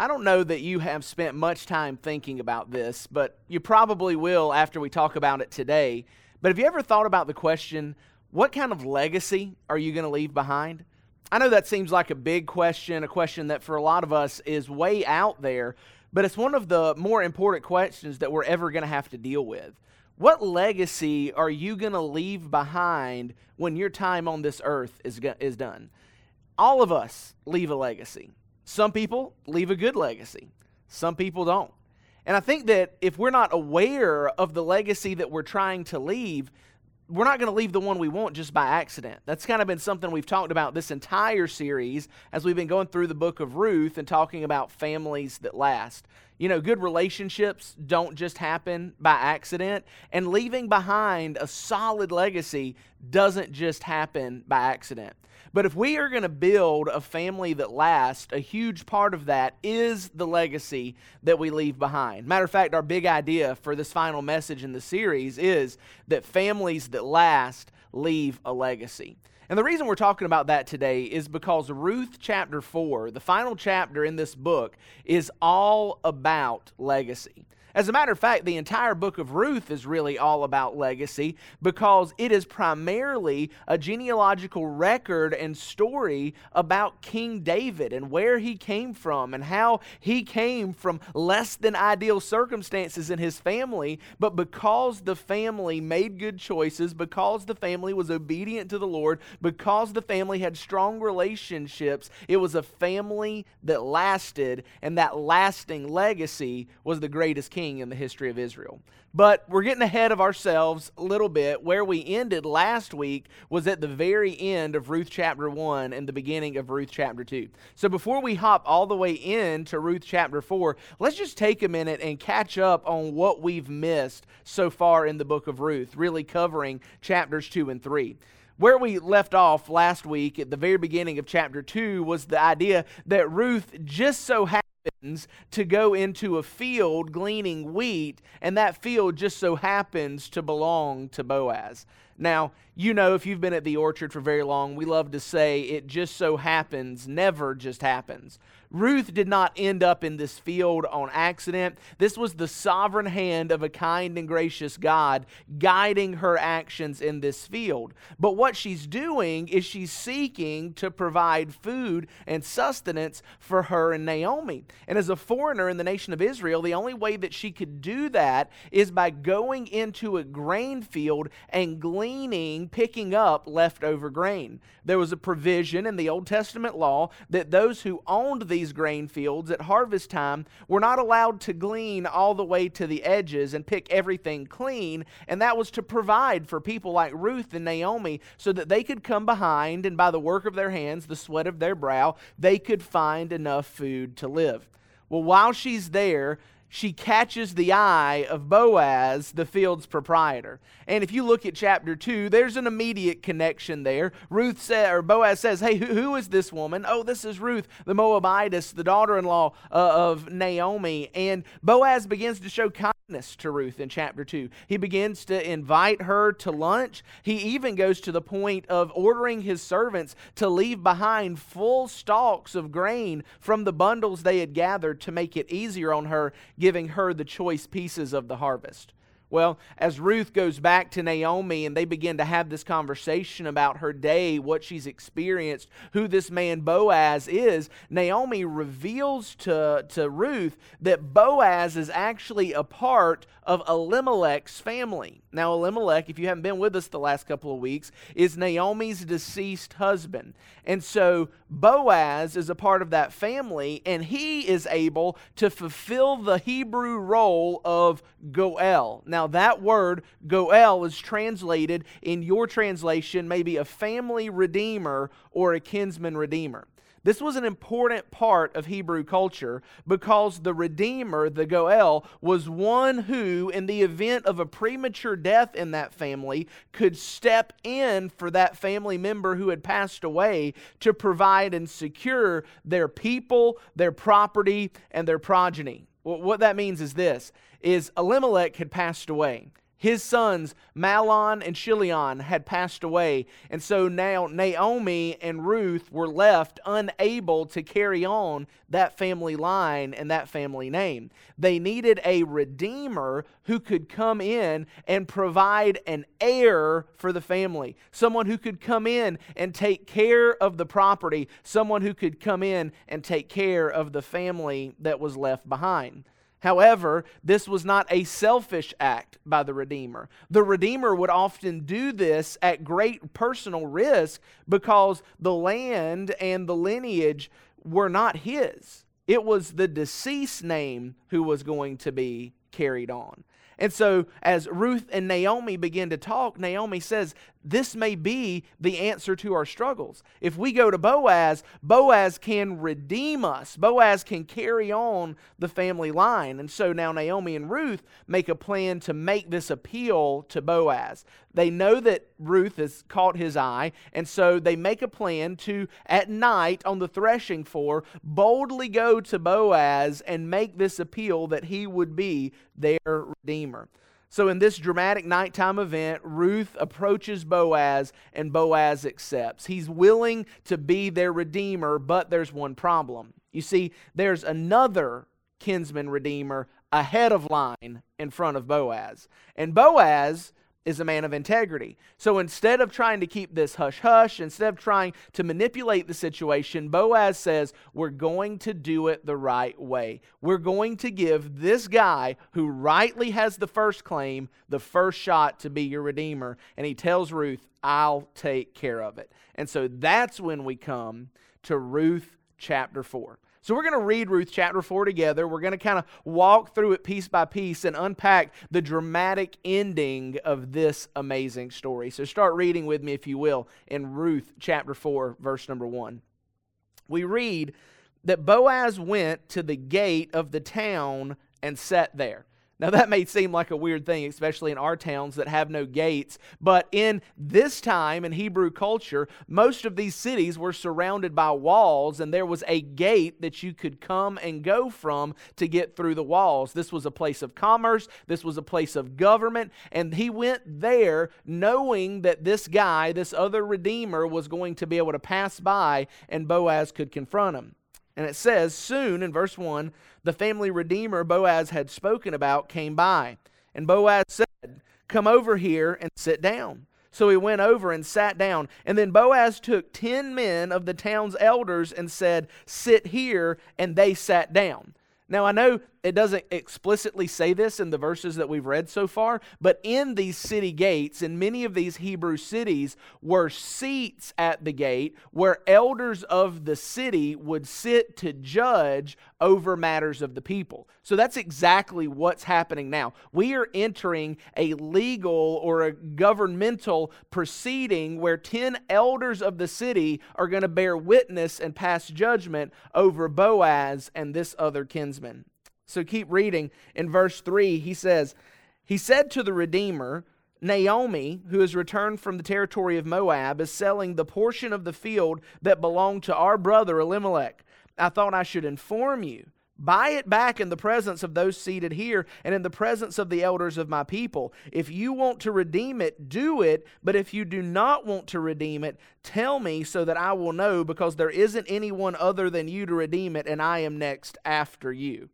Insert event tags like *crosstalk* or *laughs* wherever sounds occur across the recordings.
I don't know that you have spent much time thinking about this, but you probably will after we talk about it today. But have you ever thought about the question, what kind of legacy are you going to leave behind? I know that seems like a big question, a question that for a lot of us is way out there, but it's one of the more important questions that we're ever going to have to deal with. What legacy are you going to leave behind when your time on this earth is, is done? All of us leave a legacy. Some people leave a good legacy, some people don't. And I think that if we're not aware of the legacy that we're trying to leave, we're not going to leave the one we want just by accident. That's kind of been something we've talked about this entire series as we've been going through the book of Ruth and talking about families that last. You know, good relationships don't just happen by accident, and leaving behind a solid legacy doesn't just happen by accident. But if we are going to build a family that lasts, a huge part of that is the legacy that we leave behind. Matter of fact, our big idea for this final message in the series is that families that last leave a legacy. And the reason we're talking about that today is because Ruth chapter 4, the final chapter in this book, is all about legacy. As a matter of fact, the entire book of Ruth is really all about legacy because it is primarily a genealogical record and story about King David and where he came from and how he came from less than ideal circumstances in his family. But because the family made good choices, because the family was obedient to the Lord, because the family had strong relationships, it was a family that lasted, and that lasting legacy was the greatest king king in the history of Israel. But we're getting ahead of ourselves a little bit. Where we ended last week was at the very end of Ruth chapter 1 and the beginning of Ruth chapter 2. So before we hop all the way into Ruth chapter 4, let's just take a minute and catch up on what we've missed so far in the book of Ruth, really covering chapters 2 and 3 where we left off last week at the very beginning of chapter 2 was the idea that Ruth just so happened to go into a field gleaning wheat, and that field just so happens to belong to Boaz. Now, you know, if you've been at the orchard for very long, we love to say it just so happens, never just happens. Ruth did not end up in this field on accident. This was the sovereign hand of a kind and gracious God guiding her actions in this field. But what she's doing is she's seeking to provide food and sustenance for her and Naomi. And as a foreigner in the nation of Israel, the only way that she could do that is by going into a grain field and gleaning, picking up leftover grain. There was a provision in the Old Testament law that those who owned these grain fields at harvest time were not allowed to glean all the way to the edges and pick everything clean. And that was to provide for people like Ruth and Naomi so that they could come behind and by the work of their hands, the sweat of their brow, they could find enough food to live. Well, while she's there, she catches the eye of Boaz, the field's proprietor. And if you look at chapter 2, there's an immediate connection there. Ruth said, or Boaz says, Hey, who, who is this woman? Oh, this is Ruth, the Moabitess, the daughter in law uh, of Naomi. And Boaz begins to show kindness to Ruth in chapter 2. He begins to invite her to lunch. He even goes to the point of ordering his servants to leave behind full stalks of grain from the bundles they had gathered to make it easier on her, giving her the choice pieces of the harvest. Well, as Ruth goes back to Naomi and they begin to have this conversation about her day, what she's experienced, who this man Boaz is, Naomi reveals to, to Ruth that Boaz is actually a part of Elimelech's family. Now, Elimelech, if you haven't been with us the last couple of weeks, is Naomi's deceased husband. And so Boaz is a part of that family, and he is able to fulfill the Hebrew role of Goel. Now, that word, Goel, is translated in your translation maybe a family redeemer or a kinsman redeemer. This was an important part of Hebrew culture because the Redeemer, the Goel, was one who, in the event of a premature death in that family, could step in for that family member who had passed away to provide and secure their people, their property, and their progeny. What that means is this is Elimelech had passed away. His sons, Mahlon and Chilion, had passed away. And so now Naomi and Ruth were left unable to carry on that family line and that family name. They needed a redeemer who could come in and provide an heir for the family, someone who could come in and take care of the property, someone who could come in and take care of the family that was left behind. However, this was not a selfish act by the Redeemer. The Redeemer would often do this at great personal risk because the land and the lineage were not his. It was the deceased name who was going to be carried on. And so, as Ruth and Naomi begin to talk, Naomi says, This may be the answer to our struggles. If we go to Boaz, Boaz can redeem us, Boaz can carry on the family line. And so now Naomi and Ruth make a plan to make this appeal to Boaz. They know that Ruth has caught his eye, and so they make a plan to, at night on the threshing floor, boldly go to Boaz and make this appeal that he would be their redeemer. So, in this dramatic nighttime event, Ruth approaches Boaz and Boaz accepts. He's willing to be their redeemer, but there's one problem. You see, there's another kinsman redeemer ahead of line in front of Boaz. And Boaz is a man of integrity. So instead of trying to keep this hush hush, instead of trying to manipulate the situation, Boaz says, We're going to do it the right way. We're going to give this guy who rightly has the first claim the first shot to be your redeemer. And he tells Ruth, I'll take care of it. And so that's when we come to Ruth chapter 4. So we're going to read Ruth chapter 4 together. We're going to kind of walk through it piece by piece and unpack the dramatic ending of this amazing story. So start reading with me, if you will, in Ruth chapter 4, verse number 1. We read that Boaz went to the gate of the town and sat there. Now, that may seem like a weird thing, especially in our towns that have no gates, but in this time in Hebrew culture, most of these cities were surrounded by walls, and there was a gate that you could come and go from to get through the walls. This was a place of commerce, this was a place of government, and he went there knowing that this guy, this other Redeemer, was going to be able to pass by and Boaz could confront him. And it says, Soon, in verse 1, the family redeemer Boaz had spoken about came by. And Boaz said, Come over here and sit down. So he went over and sat down. And then Boaz took ten men of the town's elders and said, Sit here. And they sat down. Now, I know it doesn't explicitly say this in the verses that we've read so far, but in these city gates, in many of these Hebrew cities, were seats at the gate where elders of the city would sit to judge over matters of the people. So that's exactly what's happening now. We are entering a legal or a governmental proceeding where 10 elders of the city are going to bear witness and pass judgment over Boaz and this other kinsman. So keep reading. In verse 3, he says, He said to the Redeemer, Naomi, who has returned from the territory of Moab, is selling the portion of the field that belonged to our brother Elimelech. I thought I should inform you. Buy it back in the presence of those seated here and in the presence of the elders of my people. If you want to redeem it, do it. But if you do not want to redeem it, tell me so that I will know, because there isn't anyone other than you to redeem it, and I am next after you.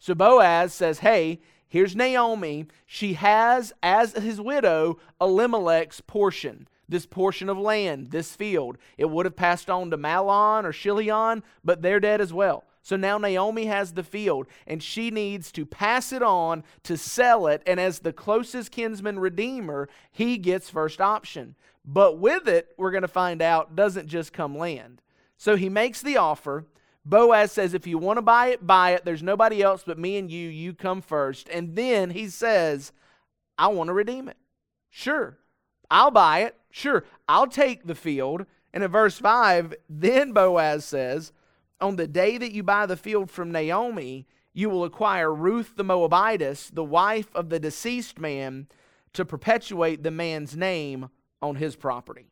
So Boaz says, Hey, here's Naomi. She has, as his widow, Elimelech's portion, this portion of land, this field. It would have passed on to Mahlon or Chilion, but they're dead as well. So now Naomi has the field, and she needs to pass it on to sell it. And as the closest kinsman redeemer, he gets first option. But with it, we're going to find out, doesn't just come land. So he makes the offer. Boaz says, If you want to buy it, buy it. There's nobody else but me and you. You come first. And then he says, I want to redeem it. Sure, I'll buy it. Sure, I'll take the field. And in verse 5, then Boaz says, On the day that you buy the field from Naomi, you will acquire Ruth the Moabitess, the wife of the deceased man, to perpetuate the man's name on his property.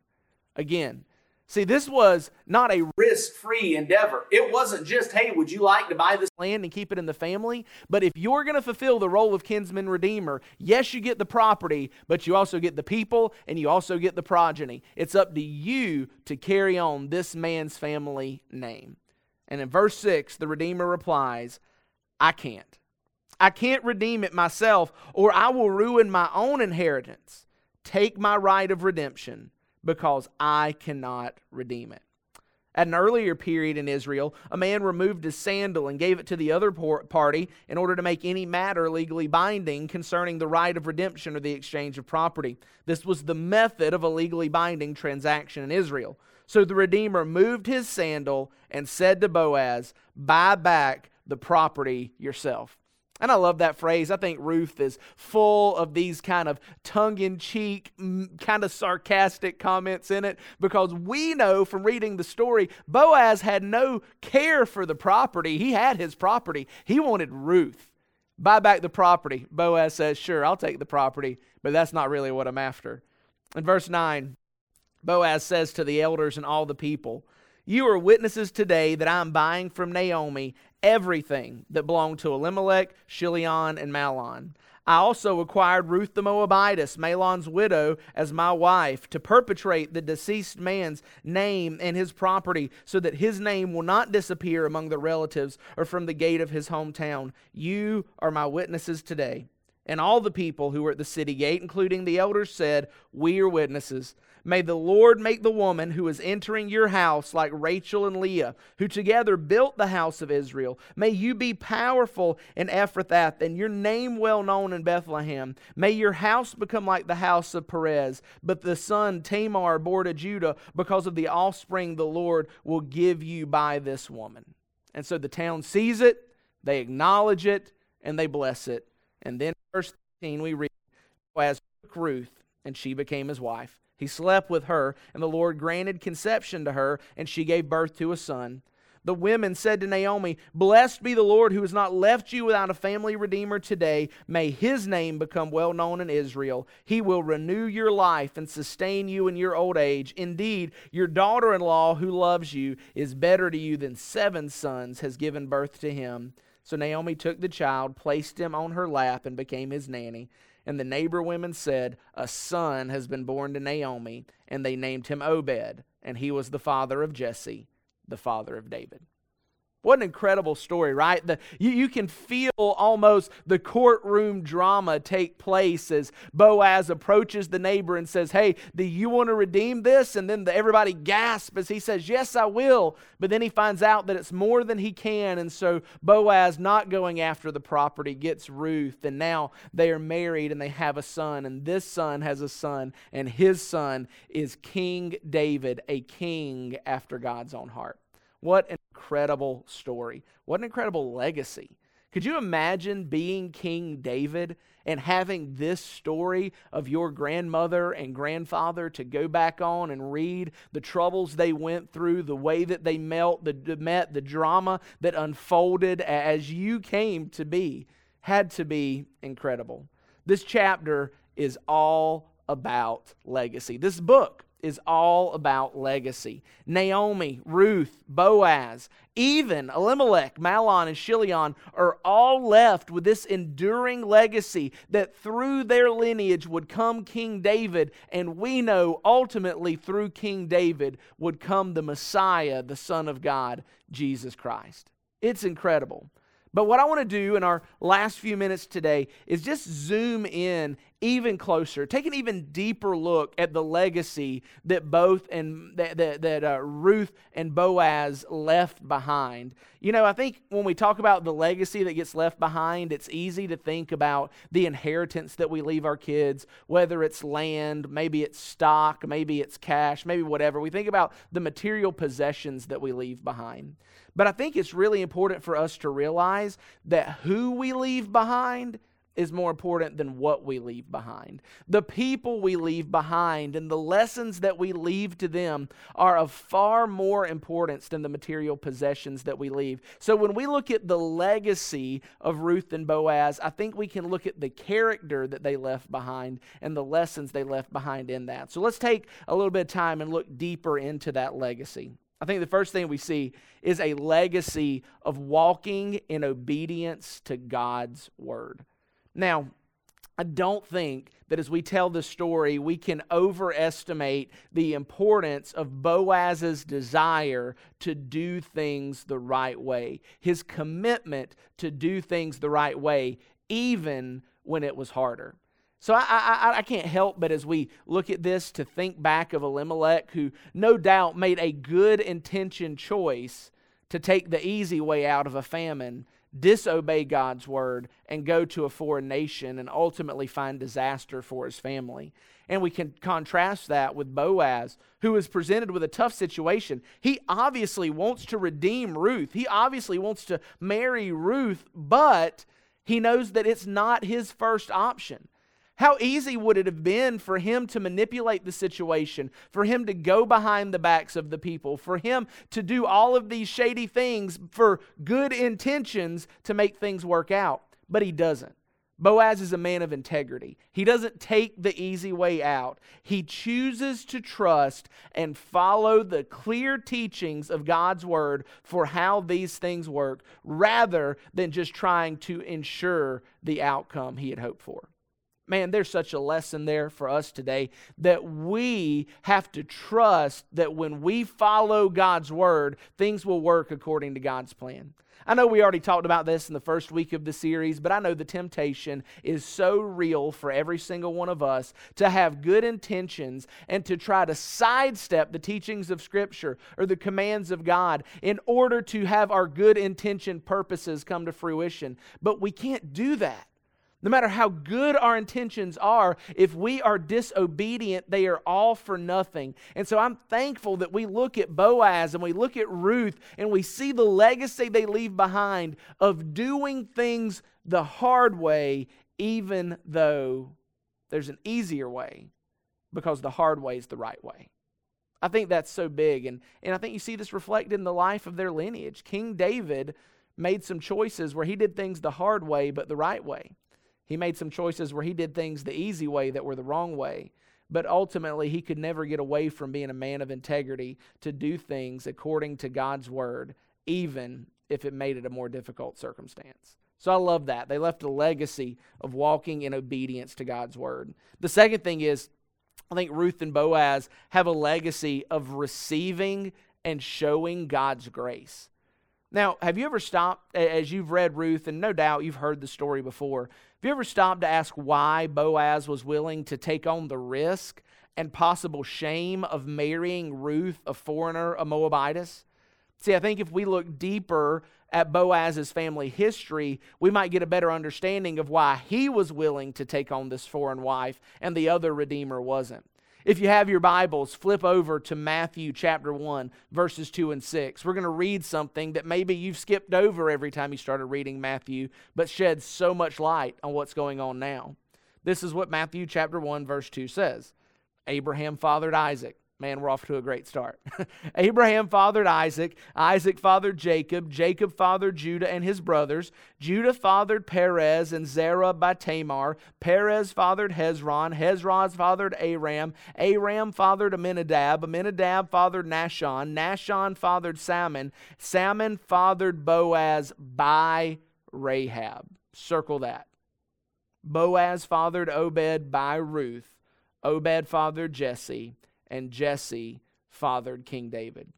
Again, See, this was not a risk free endeavor. It wasn't just, hey, would you like to buy this land and keep it in the family? But if you're going to fulfill the role of kinsman redeemer, yes, you get the property, but you also get the people and you also get the progeny. It's up to you to carry on this man's family name. And in verse 6, the redeemer replies, I can't. I can't redeem it myself, or I will ruin my own inheritance. Take my right of redemption because I cannot redeem it. At an earlier period in Israel, a man removed his sandal and gave it to the other party in order to make any matter legally binding concerning the right of redemption or the exchange of property. This was the method of a legally binding transaction in Israel. So the Redeemer moved his sandal and said to Boaz, Buy back the property yourself. And I love that phrase. I think Ruth is full of these kind of tongue in cheek, kind of sarcastic comments in it because we know from reading the story, Boaz had no care for the property. He had his property, he wanted Ruth. Buy back the property. Boaz says, Sure, I'll take the property, but that's not really what I'm after. In verse 9, Boaz says to the elders and all the people, You are witnesses today that I am buying from Naomi everything that belonged to Elimelech, Chilion, and Mahlon. I also acquired Ruth the Moabitess, Mahlon's widow, as my wife to perpetrate the deceased man's name and his property so that his name will not disappear among the relatives or from the gate of his hometown. You are my witnesses today. And all the people who were at the city gate, including the elders, said, We are witnesses. May the Lord make the woman who is entering your house like Rachel and Leah, who together built the house of Israel. May you be powerful in Ephrathah and your name well known in Bethlehem. May your house become like the house of Perez. But the son Tamar bore to Judah because of the offspring the Lord will give you by this woman. And so the town sees it, they acknowledge it, and they bless it. And then verse 13 we read, as Ruth, and she became his wife. He slept with her, and the Lord granted conception to her, and she gave birth to a son. The women said to Naomi, Blessed be the Lord who has not left you without a family redeemer today. May his name become well known in Israel. He will renew your life and sustain you in your old age. Indeed, your daughter in law who loves you is better to you than seven sons has given birth to him. So Naomi took the child, placed him on her lap, and became his nanny. And the neighbor women said, A son has been born to Naomi. And they named him Obed, and he was the father of Jesse, the father of David. What an incredible story, right? The, you, you can feel almost the courtroom drama take place as Boaz approaches the neighbor and says, Hey, do you want to redeem this? And then the, everybody gasps as he says, Yes, I will. But then he finds out that it's more than he can. And so Boaz, not going after the property, gets Ruth. And now they are married and they have a son. And this son has a son. And his son is King David, a king after God's own heart. What an incredible story. What an incredible legacy. Could you imagine being King David and having this story of your grandmother and grandfather to go back on and read the troubles they went through, the way that they met, the, met, the drama that unfolded as you came to be, had to be incredible. This chapter is all about legacy. This book is all about legacy. Naomi, Ruth, Boaz, even Elimelech, Mahlon, and Chilion are all left with this enduring legacy that through their lineage would come King David, and we know ultimately through King David would come the Messiah, the Son of God, Jesus Christ. It's incredible. But what I want to do in our last few minutes today is just zoom in even closer, take an even deeper look at the legacy that both and that, that, that uh, Ruth and Boaz left behind. You know, I think when we talk about the legacy that gets left behind, it's easy to think about the inheritance that we leave our kids, whether it's land, maybe it's stock, maybe it's cash, maybe whatever. We think about the material possessions that we leave behind. But I think it's really important for us to realize that who we leave behind is more important than what we leave behind. The people we leave behind and the lessons that we leave to them are of far more importance than the material possessions that we leave. So when we look at the legacy of Ruth and Boaz, I think we can look at the character that they left behind and the lessons they left behind in that. So let's take a little bit of time and look deeper into that legacy. I think the first thing we see is a legacy of walking in obedience to God's word. Now, I don't think that as we tell the story, we can overestimate the importance of Boaz's desire to do things the right way, his commitment to do things the right way, even when it was harder. So I, I, I, can't help but as we look at this to think back of Elimelech, who no doubt made a good intentioned choice to take the easy way out of a famine, disobey God's word, and go to a foreign nation and ultimately find disaster for his family. And we can contrast that with Boaz, who is presented with a tough situation. He obviously wants to redeem Ruth, he obviously wants to marry Ruth, but he knows that it's not his first option. How easy would it have been for him to manipulate the situation, for him to go behind the backs of the people, for him to do all of these shady things for good intentions to make things work out? But he doesn't. Boaz is a man of integrity. He doesn't take the easy way out. He chooses to trust and follow the clear teachings of God's word for how these things work rather than just trying to ensure the outcome he had hoped for. Man, there's such a lesson there for us today that we have to trust that when we follow God's word, things will work according to God's plan. I know we already talked about this in the first week of the series, but I know the temptation is so real for every single one of us to have good intentions and to try to sidestep the teachings of Scripture or the commands of God in order to have our good intention purposes come to fruition. But we can't do that. No matter how good our intentions are, if we are disobedient, they are all for nothing. And so I'm thankful that we look at Boaz and we look at Ruth and we see the legacy they leave behind of doing things the hard way, even though there's an easier way, because the hard way is the right way. I think that's so big. And, and I think you see this reflected in the life of their lineage. King David made some choices where he did things the hard way, but the right way. He made some choices where he did things the easy way that were the wrong way. But ultimately, he could never get away from being a man of integrity to do things according to God's word, even if it made it a more difficult circumstance. So I love that. They left a legacy of walking in obedience to God's word. The second thing is, I think Ruth and Boaz have a legacy of receiving and showing God's grace. Now, have you ever stopped, as you've read Ruth, and no doubt you've heard the story before, have you ever stopped to ask why Boaz was willing to take on the risk and possible shame of marrying Ruth, a foreigner, a Moabitess? See, I think if we look deeper at Boaz's family history, we might get a better understanding of why he was willing to take on this foreign wife and the other Redeemer wasn't. If you have your Bibles, flip over to Matthew chapter 1, verses 2 and 6. We're going to read something that maybe you've skipped over every time you started reading Matthew, but sheds so much light on what's going on now. This is what Matthew chapter 1, verse 2 says Abraham fathered Isaac. Man, we're off to a great start. *laughs* Abraham fathered Isaac. Isaac fathered Jacob. Jacob fathered Judah and his brothers. Judah fathered Perez and Zerah by Tamar. Perez fathered Hezron. Hezron fathered Aram. Aram fathered Amminadab. Amminadab fathered Nahshon. Nahshon fathered Salmon. Salmon fathered Boaz by Rahab. Circle that. Boaz fathered Obed by Ruth. Obed fathered Jesse and Jesse fathered King David.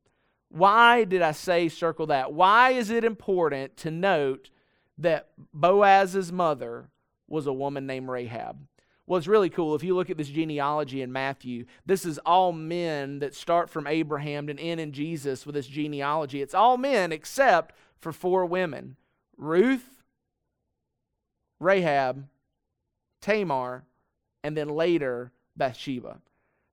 Why did I say circle that? Why is it important to note that Boaz's mother was a woman named Rahab? Well, it's really cool. If you look at this genealogy in Matthew, this is all men that start from Abraham and end in Jesus with this genealogy. It's all men except for four women Ruth, Rahab, Tamar, and then later Bathsheba.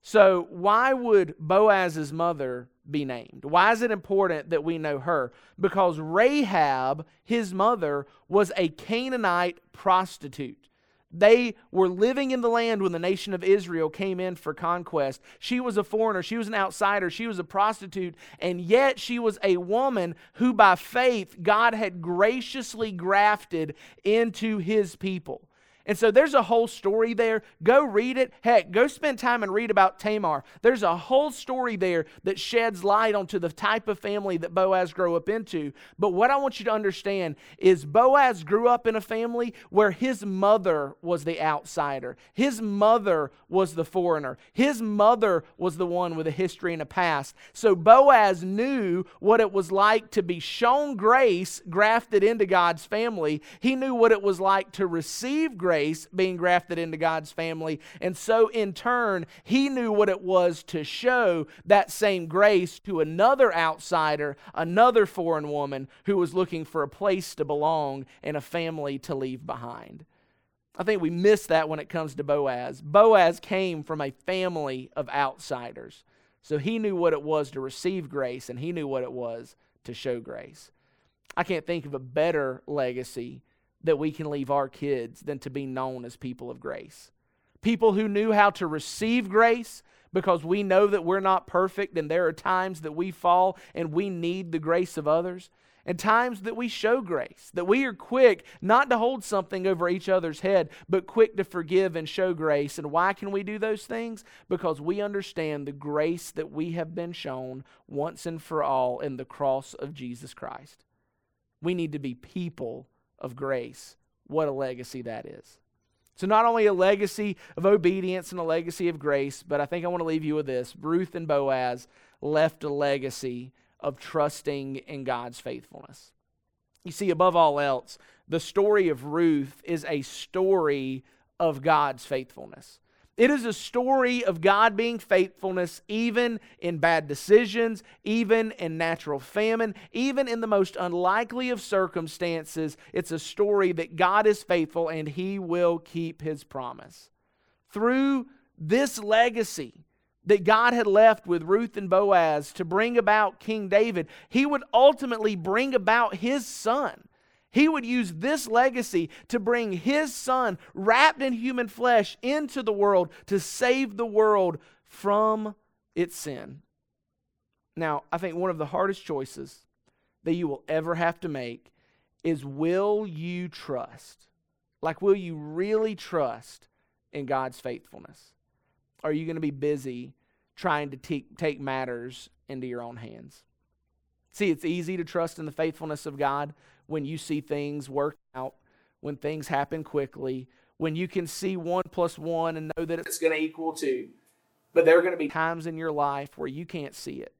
So, why would Boaz's mother be named? Why is it important that we know her? Because Rahab, his mother, was a Canaanite prostitute. They were living in the land when the nation of Israel came in for conquest. She was a foreigner, she was an outsider, she was a prostitute, and yet she was a woman who, by faith, God had graciously grafted into his people. And so there's a whole story there. Go read it. Heck, go spend time and read about Tamar. There's a whole story there that sheds light onto the type of family that Boaz grew up into. But what I want you to understand is Boaz grew up in a family where his mother was the outsider, his mother was the foreigner, his mother was the one with a history and a past. So Boaz knew what it was like to be shown grace grafted into God's family, he knew what it was like to receive grace grace being grafted into God's family. And so, in turn, he knew what it was to show that same grace to another outsider, another foreign woman who was looking for a place to belong and a family to leave behind. I think we miss that when it comes to Boaz. Boaz came from a family of outsiders. So he knew what it was to receive grace, and he knew what it was to show grace. I can't think of a better legacy that we can leave our kids than to be known as people of grace. People who knew how to receive grace because we know that we're not perfect and there are times that we fall and we need the grace of others, and times that we show grace, that we are quick not to hold something over each other's head, but quick to forgive and show grace. And why can we do those things? Because we understand the grace that we have been shown once and for all in the cross of Jesus Christ. We need to be people of grace. What a legacy that is. So, not only a legacy of obedience and a legacy of grace, but I think I want to leave you with this. Ruth and Boaz left a legacy of trusting in God's faithfulness. You see, above all else, the story of Ruth is a story of God's faithfulness. It is a story of God being faithfulness even in bad decisions, even in natural famine, even in the most unlikely of circumstances. It's a story that God is faithful and he will keep his promise. Through this legacy that God had left with Ruth and Boaz to bring about King David, he would ultimately bring about his son he would use this legacy to bring his son, wrapped in human flesh, into the world to save the world from its sin. Now, I think one of the hardest choices that you will ever have to make is will you trust? Like, will you really trust in God's faithfulness? Are you going to be busy trying to te- take matters into your own hands? See, it's easy to trust in the faithfulness of God when you see things work out, when things happen quickly, when you can see one plus one and know that it's going to equal two. But there are going to be times in your life where you can't see it.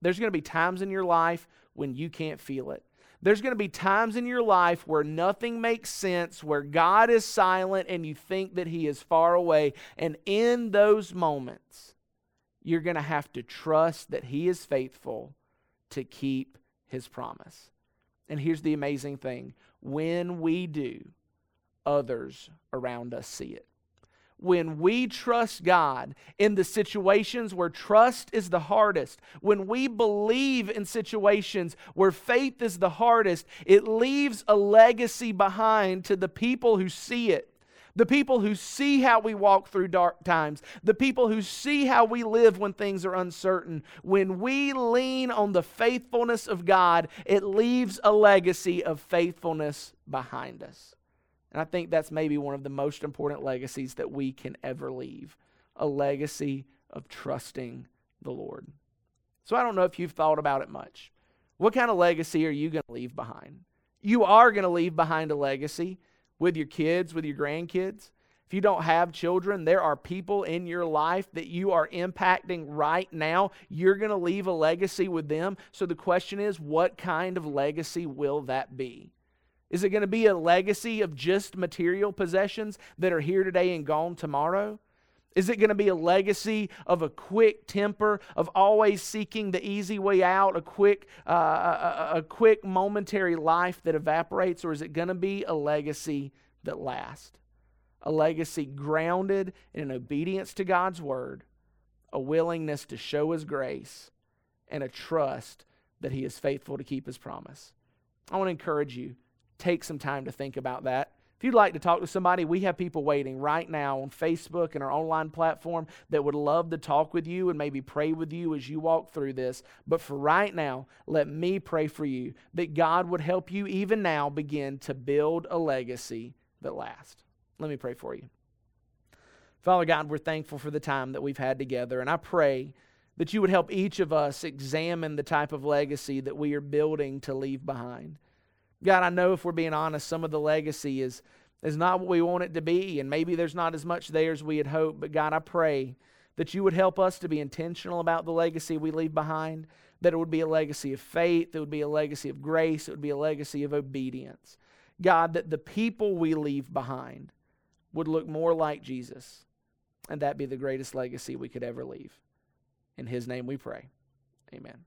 There's going to be times in your life when you can't feel it. There's going to be times in your life where nothing makes sense, where God is silent and you think that He is far away. And in those moments, you're going to have to trust that He is faithful to keep His promise. And here's the amazing thing when we do, others around us see it. When we trust God in the situations where trust is the hardest, when we believe in situations where faith is the hardest, it leaves a legacy behind to the people who see it the people who see how we walk through dark times, the people who see how we live when things are uncertain. When we lean on the faithfulness of God, it leaves a legacy of faithfulness behind us. And I think that's maybe one of the most important legacies that we can ever leave a legacy of trusting the Lord. So I don't know if you've thought about it much. What kind of legacy are you going to leave behind? You are going to leave behind a legacy with your kids, with your grandkids. If you don't have children, there are people in your life that you are impacting right now. You're going to leave a legacy with them. So the question is, what kind of legacy will that be? Is it going to be a legacy of just material possessions that are here today and gone tomorrow? Is it going to be a legacy of a quick temper, of always seeking the easy way out, a quick, uh, a, a quick momentary life that evaporates, or is it going to be a legacy that lasts? A legacy grounded in obedience to God's word, a willingness to show His grace, and a trust that He is faithful to keep His promise. I want to encourage you, take some time to think about that. If you'd like to talk to somebody, we have people waiting right now on Facebook and our online platform that would love to talk with you and maybe pray with you as you walk through this. But for right now, let me pray for you that God would help you even now begin to build a legacy that lasts. Let me pray for you. Father God, we're thankful for the time that we've had together, and I pray that you would help each of us examine the type of legacy that we are building to leave behind. God, I know if we're being honest, some of the legacy is, is not what we want it to be, and maybe there's not as much there as we had hoped. But God, I pray that you would help us to be intentional about the legacy we leave behind, that it would be a legacy of faith, it would be a legacy of grace, it would be a legacy of obedience. God, that the people we leave behind would look more like Jesus, and that be the greatest legacy we could ever leave. In his name we pray. Amen.